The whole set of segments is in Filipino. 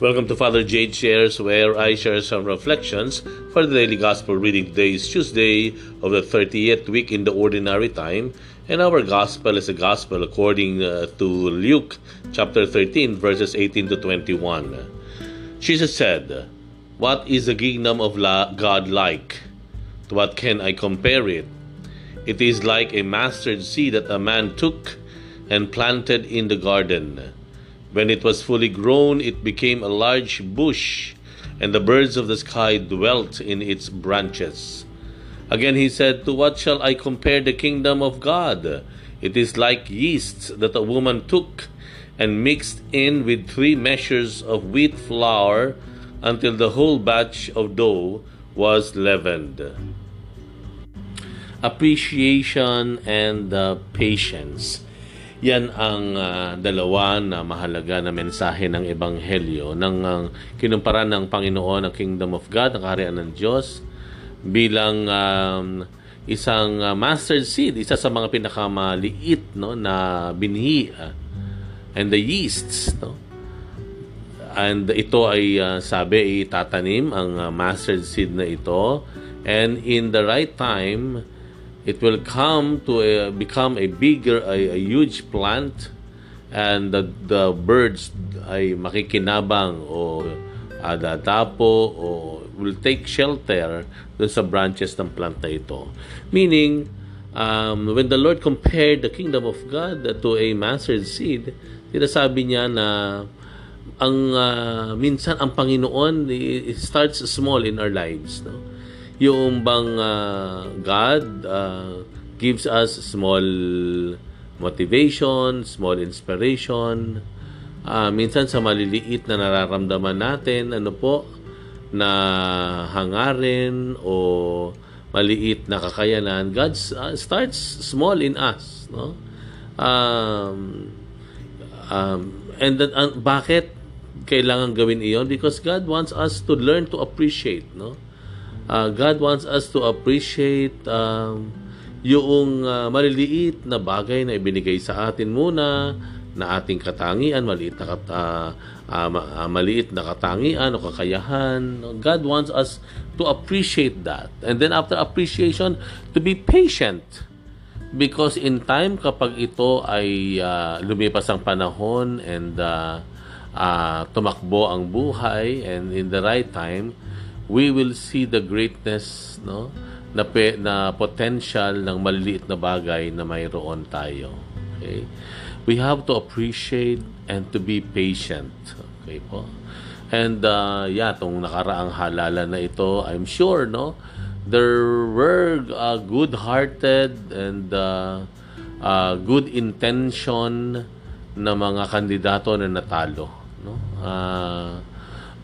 Welcome to Father Jade Shares, where I share some reflections for the daily gospel reading. Today is Tuesday of the 30th week in the ordinary time, and our gospel is a gospel according uh, to Luke chapter 13, verses 18 to 21. Jesus said, What is the kingdom of God like? To what can I compare it? It is like a mustard seed that a man took and planted in the garden. When it was fully grown, it became a large bush, and the birds of the sky dwelt in its branches. Again he said, To what shall I compare the kingdom of God? It is like yeast that a woman took and mixed in with three measures of wheat flour until the whole batch of dough was leavened. Appreciation and uh, patience. Yan ang uh, dalawa na mahalaga na mensahe ng Ebanghelyo ng uh, kinumpara ng Panginoon ang Kingdom of God, ang kaharian ng Diyos, bilang um, isang uh, mustard seed, isa sa mga pinakamaliit no, na binhi uh, and the yeasts. No? And ito ay uh, sabi, itatanim ang uh, mustard seed na ito and in the right time, it will come to a, become a bigger, a, a huge plant and the, the birds ay makikinabang o uh, o will take shelter dun sa branches ng plant na ito. Meaning, um, when the Lord compared the kingdom of God to a mustard seed, sinasabi niya na ang uh, minsan ang Panginoon it starts small in our lives no yung bang uh, God uh, gives us small motivation, small inspiration. Uh, minsan sa maliliit na nararamdaman natin, ano po, na hangarin o maliit na kakayanan, God uh, starts small in us, no? Um, um, and then, uh, bakit kailangan gawin iyon? Because God wants us to learn to appreciate, no? Uh, God wants us to appreciate um, yung uh, maliliit na bagay na ibinigay sa atin muna na ating katangian, maliit na kat, uh, uh, maliit na katangian o kakayahan. God wants us to appreciate that. And then after appreciation, to be patient. Because in time, kapag ito ay uh, lumipas ang panahon and uh, uh, tumakbo ang buhay and in the right time, we will see the greatness no na pe, na potential ng maliliit na bagay na mayroon tayo. Okay? We have to appreciate and to be patient. Okay po? And uh, yeah, tong nakaraang halala na ito, I'm sure, no, there were uh, good-hearted and uh, uh, good intention na mga kandidato na natalo. No? Uh,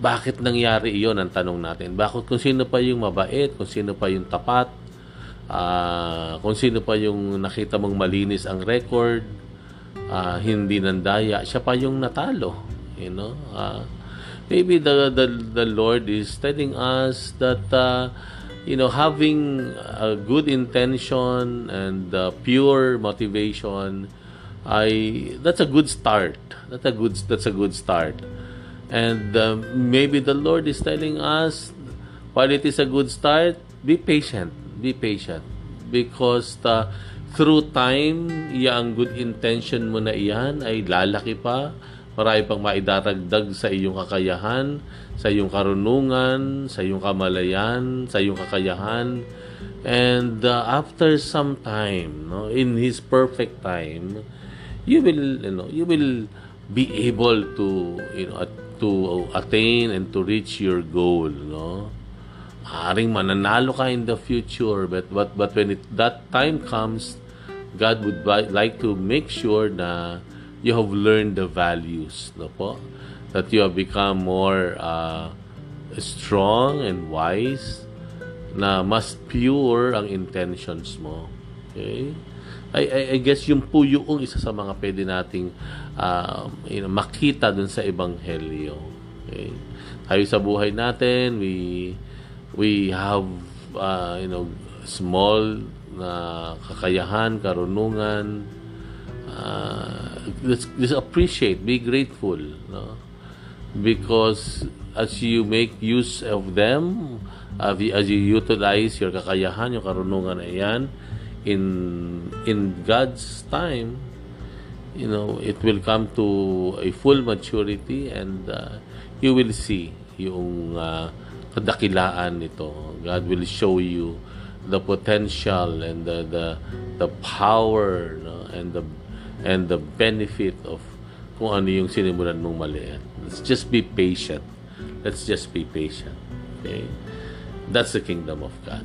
bakit nangyari iyon ang tanong natin? Bakit kung sino pa yung mabait, kung sino pa yung tapat, uh, kung sino pa yung nakita mong malinis ang record, uh, hindi nandaya, siya pa yung natalo. You know? Uh, maybe the, the, the Lord is telling us that uh, you know having a good intention and uh, pure motivation I that's a good start that's a good that's a good start And uh, maybe the Lord is telling us, while it is a good start, be patient. Be patient. Because uh, through time, yung good intention mo na iyan ay lalaki pa. Marami pang maidaragdag sa iyong kakayahan, sa iyong karunungan, sa iyong kamalayan, sa iyong kakayahan. And uh, after some time, no, in His perfect time, you will, you know, you will be able to, you know, at to attain and to reach your goal, no? Maaring mananalo ka in the future, but but but when it, that time comes, God would like to make sure na you have learned the values, no po? That you have become more uh, strong and wise, na mas pure ang intentions mo. Okay? I, I, I guess yung po yung isa sa mga pwede nating uh, you know, makita dun sa Ebanghelyo. Okay? Tayo sa buhay natin, we we have uh, you know small na kakayahan, karunungan. Uh, let's, let's appreciate, be grateful. No? because as you make use of them, uh, as you utilize your kakayahan, yung karunungan na yan, in in God's time, you know, it will come to a full maturity and uh, you will see yung uh, kadakilaan nito. God will show you the potential and the the, the power no? and the and the benefit of kung ano yung sinimulan mong maliit. Let's just be patient. Let's just be patient. Okay? That's the kingdom of God.